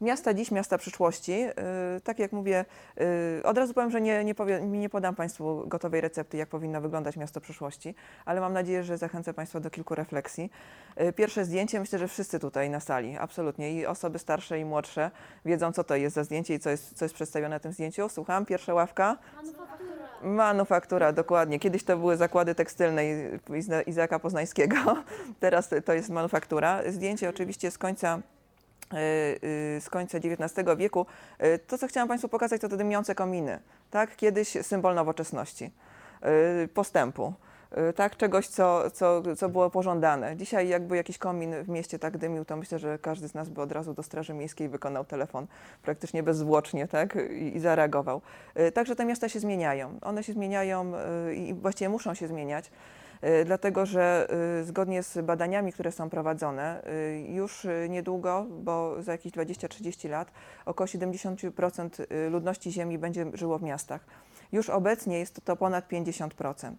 Miasta dziś, miasta przyszłości. Yy, Tak jak mówię, yy, od razu powiem, że nie, nie, powie, nie podam Państwu gotowej recepty, jak powinno wyglądać miasto przyszłości, ale mam nadzieję, że zachęcę Państwa do kilku refleksji. Yy, Pierwsze zdjęcie, myślę, że wszyscy tutaj na sali, absolutnie, i osoby starsze i młodsze wiedzą, co to jest za zdjęcie i co jest, co jest przedstawione na tym zdjęciu. Słucham, pierwsza ławka. Manufaktura, dokładnie. Kiedyś to były zakłady tekstylne i- Izna- Izaaka Poznańskiego, teraz to jest manufaktura. Zdjęcie oczywiście z końca y, y, z końca XIX wieku. Y, To, co chciałam Państwu pokazać, to te dymiące kominy. Tak? Kiedyś symbol nowoczesności, y, postępu. y, Tak, czegoś, co, co, co było pożądane. Dzisiaj jakby jakiś komin w mieście tak dymił, to myślę, że każdy z nas by od razu do Straży Miejskiej wykonał telefon praktycznie bezzwłocznie tak? I, i zareagował. Y, Także te miasta się zmieniają. One się zmieniają y, i właściwie muszą się zmieniać. Y, Dlatego, że y, zgodnie z badaniami, które są prowadzone, y, już niedługo, bo za jakieś 20-30 lat, około 70% y, ludności Ziemi będzie żyło w miastach. Już obecnie jest to ponad 50%.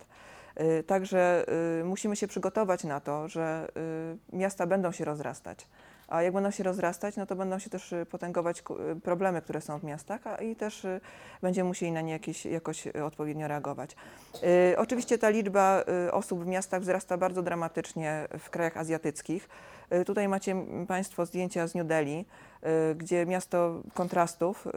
Y, Także musimy się przygotować na to, że miasta będą się rozrastać. A jak będą się rozrastać, no to będą się też y, potęgować y, problemy, które są w miastach, a i też y, będziemy musieli na nie jakieś, jakoś odpowiednio reagować. Oczywiście ta liczba osób w miastach wzrasta bardzo dramatycznie w krajach azjatyckich. Y, Tutaj macie Państwo zdjęcia z New Delhi, y, gdzie miasto kontrastów, y,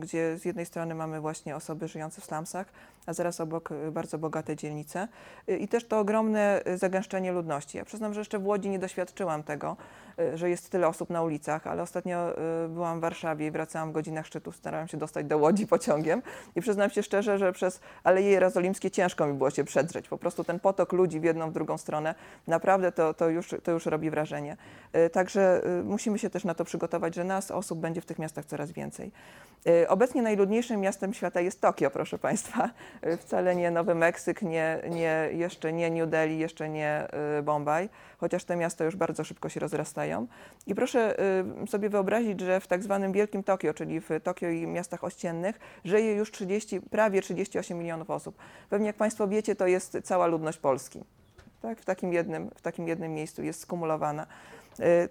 gdzie z jednej strony mamy właśnie osoby żyjące w slumsach, a zaraz obok bardzo bogate dzielnice. I też to ogromne zagęszczenie ludności. Ja przyznam, że jeszcze w Łodzi nie doświadczyłam tego, że jest tyle osób na ulicach, ale ostatnio byłam w Warszawie i wracałam w godzinach szczytu, starałam się dostać do Łodzi pociągiem i przyznam się szczerze, że przez Aleje Jerozolimskie ciężko mi było się przedrzeć. Po prostu ten potok ludzi w jedną, w drugą stronę, naprawdę to, to, już, to już robi wrażenie. Y, Także y, musimy się też na to przygotować, że nas, osób, będzie w tych miastach coraz więcej. Y, Obecnie najludniejszym miastem świata jest Tokio, proszę Państwa. Wcale nie Nowy Meksyk, nie, nie, jeszcze nie New Delhi, jeszcze nie Bombaj, chociaż te miasta już bardzo szybko się rozrastają. I proszę sobie wyobrazić, że w tak zwanym Wielkim Tokio, czyli w Tokio i miastach ościennych, żyje już 30, prawie 38 milionów osób. Pewnie jak Państwo wiecie, to jest cała ludność Polski. Tak? W, takim jednym, w takim jednym miejscu jest skumulowana. Y,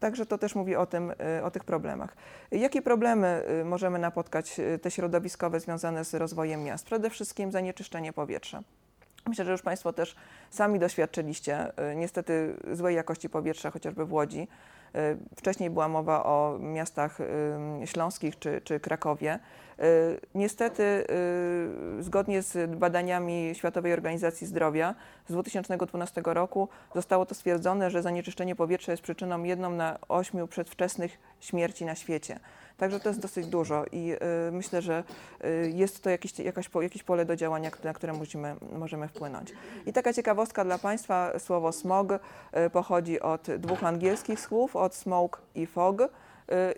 Także to też mówi o, tym, y, o tych problemach. Jakie problemy y, możemy napotkać, te środowiskowe związane z rozwojem miast? Przede wszystkim zanieczyszczenie powietrza. Myślę, że już Państwo też sami doświadczyliście niestety złej jakości powietrza, chociażby w Łodzi. Y, Wcześniej była mowa o miastach śląskich czy, czy Krakowie. Y, Niestety, y, zgodnie z badaniami Światowej Organizacji Zdrowia z 2012 roku zostało to stwierdzone, że zanieczyszczenie powietrza jest przyczyną jedną na ośmiu przedwczesnych śmierci na świecie. Także to jest dosyć dużo i y, myślę, że y, jest to jakieś, jakaś, jakieś pole do działania, na które musimy, możemy wpłynąć. I taka ciekawostka dla Państwa, słowo smog y, pochodzi od dwóch angielskich słów, od smoke i fog.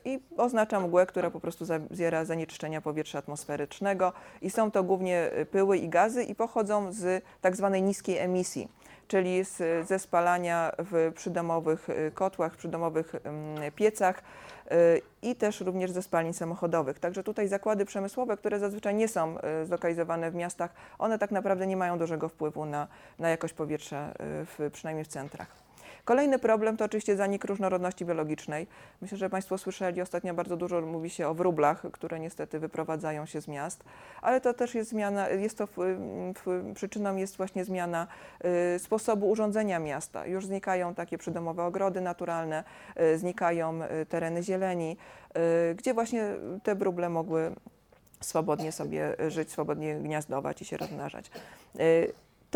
I oznacza mgłę, która po prostu zawiera zanieczyszczenia powietrza atmosferycznego i są to głównie pyły i gazy i pochodzą z tak zwanej niskiej emisji, czyli z, ze spalania w przydomowych kotłach, przydomowych ym, piecach i też również ze spalin samochodowych. Także tutaj zakłady przemysłowe, które zazwyczaj nie są y, zlokalizowane w miastach, one tak naprawdę nie mają dużego wpływu na, na jakość powietrza, y, w, przynajmniej w centrach. Kolejny problem to oczywiście zanik różnorodności biologicznej. Myślę, że Państwo słyszeli, ostatnio bardzo dużo mówi się o wróblach, które niestety wyprowadzają się z miast, ale to też jest zmiana, jest to, w, w, przyczyną jest właśnie zmiana y, sposobu urządzenia miasta. Już znikają takie przydomowe ogrody naturalne, y, znikają y, tereny zieleni, y, gdzie właśnie te wróble mogły swobodnie sobie żyć, swobodnie gniazdować i się rozmnażać.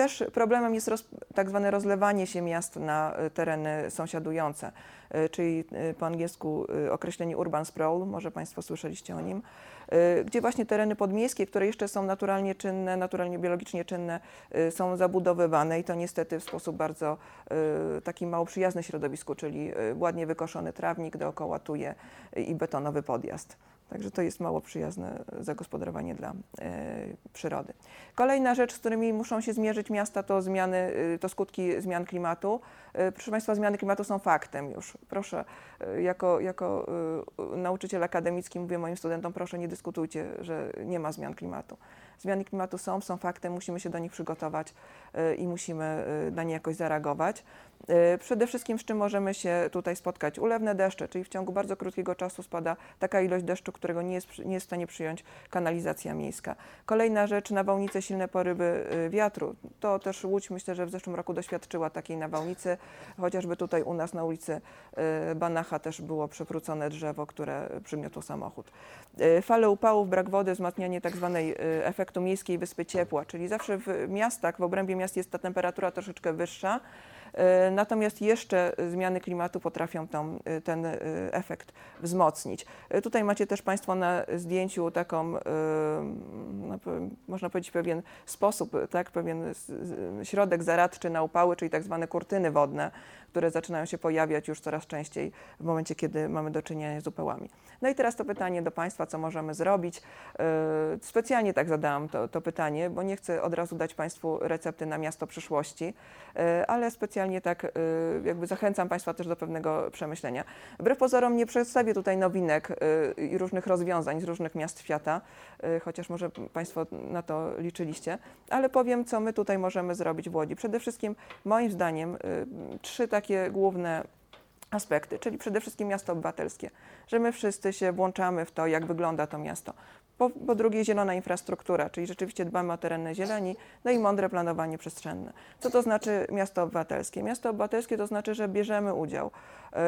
Też problemem jest roz, tak zwane rozlewanie się miast na y, tereny sąsiadujące, y, czyli y, po angielsku określenie urban sprawl, może Państwo słyszeliście o nim, gdzie właśnie tereny podmiejskie, które jeszcze są naturalnie czynne, naturalnie biologicznie czynne, są zabudowywane i to niestety w sposób bardzo taki mało przyjazny środowisku, czyli ładnie wykoszony trawnik dookoła tuje i betonowy podjazd. Także to jest mało przyjazne zagospodarowanie dla e, przyrody. Kolejna rzecz, z którymi muszą się zmierzyć miasta, to zmiany, y, to skutki zmian klimatu. E, Proszę Państwa, zmiany klimatu są faktem już. Proszę, e, jako, jako nauczyciel akademicki mówię moim studentom, proszę nie dyskutujcie, że nie ma zmian klimatu. Zmiany klimatu są, są faktem, musimy się do nich przygotować i musimy na nie jakoś zareagować. Y, Przede wszystkim z czym możemy się tutaj spotkać? Ulewne deszcze, czyli w ciągu bardzo krótkiego czasu spada taka ilość deszczu, którego nie jest, nie jest w stanie przyjąć kanalizacja miejska. Kolejna rzecz, nawałnice, silne porywy y, wiatru. To też Łódź myślę, że w zeszłym roku doświadczyła takiej nawałnicy, chociażby tutaj u nas na ulicy y, Banacha też było przewrócone drzewo, które przygniotło samochód. Fale upałów, brak wody, wzmacnianie tak zwanej efektu miejskiej wyspy ciepła, czyli zawsze w miastach, w obrębie miast jest ta temperatura troszeczkę wyższa, natomiast jeszcze zmiany klimatu potrafią tą, y, ten y, efekt wzmocnić. Tutaj macie też Państwo na zdjęciu taką, no, można powiedzieć pewien sposób, tak, pewien środek zaradczy na upały, czyli tak zwane kurtyny wodne, które zaczynają się pojawiać już coraz częściej w momencie, kiedy mamy do czynienia z upałami. No i teraz to pytanie do Państwa, co możemy zrobić. Yy, Specjalnie tak zadałam to, to pytanie, bo nie chcę od razu dać Państwu recepty na miasto przyszłości, yy, ale specjalnie tak yy, jakby zachęcam Państwa też do pewnego przemyślenia. Wbrew pozorom nie przedstawię tutaj nowinek i różnych rozwiązań z różnych miast świata, chociaż może Państwo na to liczyliście, ale powiem, co my tutaj możemy zrobić w Łodzi. Przede wszystkim, moim zdaniem, trzy takie główne aspekty, czyli przede wszystkim miasto obywatelskie, że my wszyscy się włączamy w to, jak wygląda to miasto. Po, po drugie, zielona infrastruktura, czyli rzeczywiście dbamy o tereny zieleni, no i mądre planowanie przestrzenne. Co to znaczy miasto obywatelskie? Miasto obywatelskie to znaczy, że bierzemy udział. yy,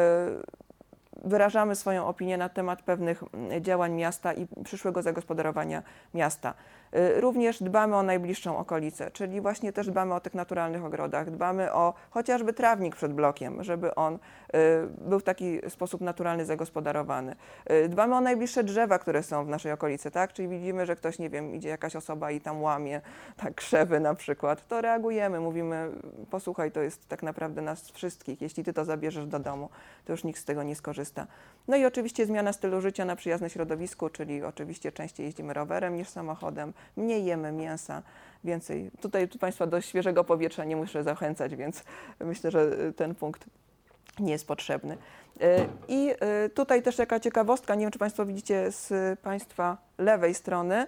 Wyrażamy swoją opinię na temat pewnych mm, działań miasta i przyszłego zagospodarowania miasta. Y, Również dbamy o najbliższą okolicę, czyli właśnie też dbamy o tych naturalnych ogrodach, dbamy o chociażby trawnik przed blokiem, żeby on y, był w taki sposób naturalny zagospodarowany. Y, Dbamy o najbliższe drzewa, które są w naszej okolicy, tak? Czyli widzimy, że ktoś, nie wiem, idzie jakaś osoba i tam łamie tak krzewy na przykład, to reagujemy, mówimy, posłuchaj, to jest tak naprawdę nas wszystkich, jeśli ty to zabierzesz do domu, to już nikt z tego nie skorzysta. No i oczywiście zmiana stylu życia na przyjazne środowisku, czyli oczywiście częściej jeździmy rowerem niż samochodem, mniej jemy mięsa, więcej. Tutaj tu Państwa do świeżego powietrza nie muszę zachęcać, więc myślę, że y, ten punkt nie jest potrzebny. Y, I y, tutaj też taka ciekawostka, nie wiem czy Państwo widzicie z Państwa lewej strony,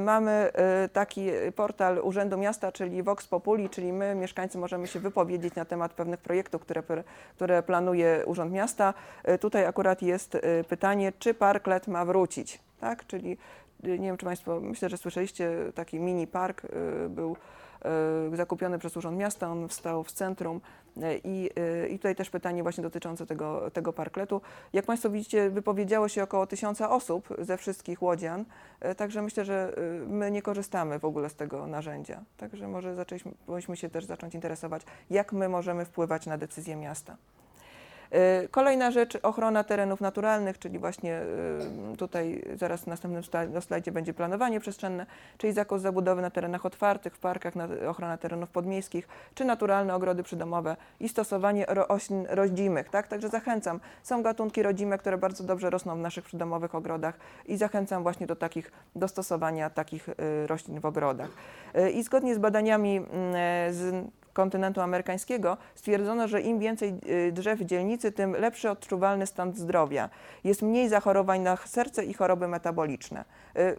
mamy taki portal Urzędu Miasta, czyli Vox Populi, czyli my mieszkańcy możemy się wypowiedzieć na temat pewnych projektów, które, które planuje Urząd Miasta. Tutaj akurat jest pytanie, czy parklet ma wrócić, tak? Czyli nie wiem czy Państwo, myślę, że słyszeliście, taki mini park y, był y, zakupiony przez Urząd Miasta, on wstał w centrum y, i, i tutaj też pytanie właśnie dotyczące tego, tego parkletu. Jak Państwo widzicie, wypowiedziało się około tysiąca osób ze wszystkich łodzian, także myślę, że my nie korzystamy w ogóle z tego narzędzia. Także może zaczęliśmy, się też zacząć interesować, jak my możemy wpływać na decyzje miasta. Y, Kolejna rzecz, ochrona terenów naturalnych, czyli właśnie y, tutaj zaraz w następnym slajdzie będzie planowanie przestrzenne, czyli zakaz zabudowy na terenach otwartych, w parkach, na, ochrona terenów podmiejskich, czy naturalne ogrody przydomowe i stosowanie roślin rodzimych. Tak? Także zachęcam. Są gatunki rodzime, które bardzo dobrze rosną w naszych przydomowych ogrodach i zachęcam właśnie do takich, do stosowania takich y, roślin w ogrodach. I zgodnie z badaniami mm, z kontynentu amerykańskiego stwierdzono, że im więcej y, drzew w dzielnicy, tym lepszy odczuwalny stan zdrowia. Jest mniej zachorowań na serce i choroby metaboliczne. Y,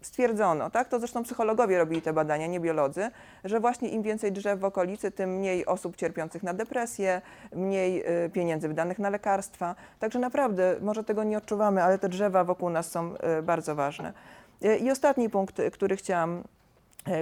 Stwierdzono, tak? To zresztą psychologowie robili te badania, nie biolodzy, że właśnie im więcej drzew w okolicy, tym mniej osób cierpiących na depresję, mniej y, pieniędzy wydanych na lekarstwa. Także naprawdę, może tego nie odczuwamy, ale te drzewa wokół nas są bardzo ważne. I ostatni punkt, który chciałam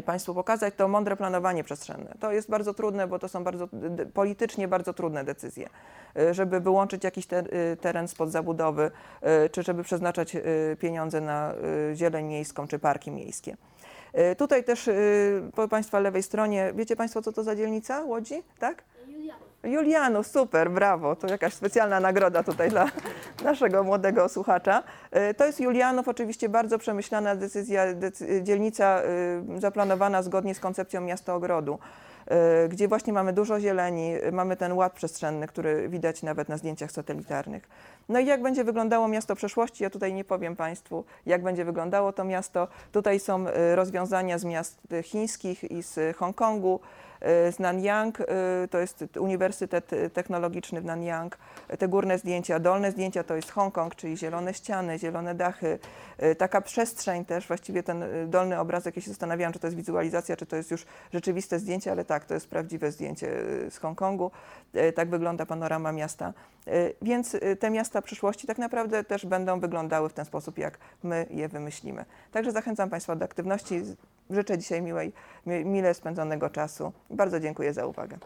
Państwu pokazać, to mądre planowanie przestrzenne. To jest bardzo trudne, bo to są bardzo, politycznie bardzo trudne decyzje, e, żeby wyłączyć jakiś e, teren spod zabudowy, e, czy żeby przeznaczać e, pieniądze na e, zieleń miejską, czy parki miejskie. E, Tutaj też e, po Państwa lewej stronie, wiecie Państwo, co to za dzielnica Łodzi, tak? Julianów, super, brawo. To jakaś specjalna nagroda tutaj dla naszego młodego słuchacza. E, To jest Julianów, oczywiście bardzo przemyślana decyzja, decy, dzielnica y, zaplanowana zgodnie z koncepcją miasta ogrodu, y, gdzie właśnie mamy dużo zieleni, mamy ten ład przestrzenny, który widać nawet na zdjęciach satelitarnych. No i jak będzie wyglądało miasto przyszłości? Ja tutaj nie powiem Państwu, jak będzie wyglądało to miasto. Tutaj są rozwiązania z miast chińskich i z Hongkongu. Y, z Nanyang, y, to jest Uniwersytet Technologiczny w Nanyang. Te górne zdjęcia, dolne zdjęcia to jest Hongkong, czyli zielone ściany, zielone dachy, y, taka przestrzeń też, właściwie ten dolny obrazek, ja się zastanawiałam, czy to jest wizualizacja, czy to jest już rzeczywiste zdjęcie, ale tak, to jest prawdziwe zdjęcie z Hongkongu. Tak wygląda panorama miasta. Więc te miasta przyszłości tak naprawdę też będą wyglądały w ten sposób, jak my je wymyślimy. Także zachęcam Państwa do aktywności. Życzę dzisiaj miłej, mi- mile spędzonego czasu. Bardzo dziękuję za uwagę.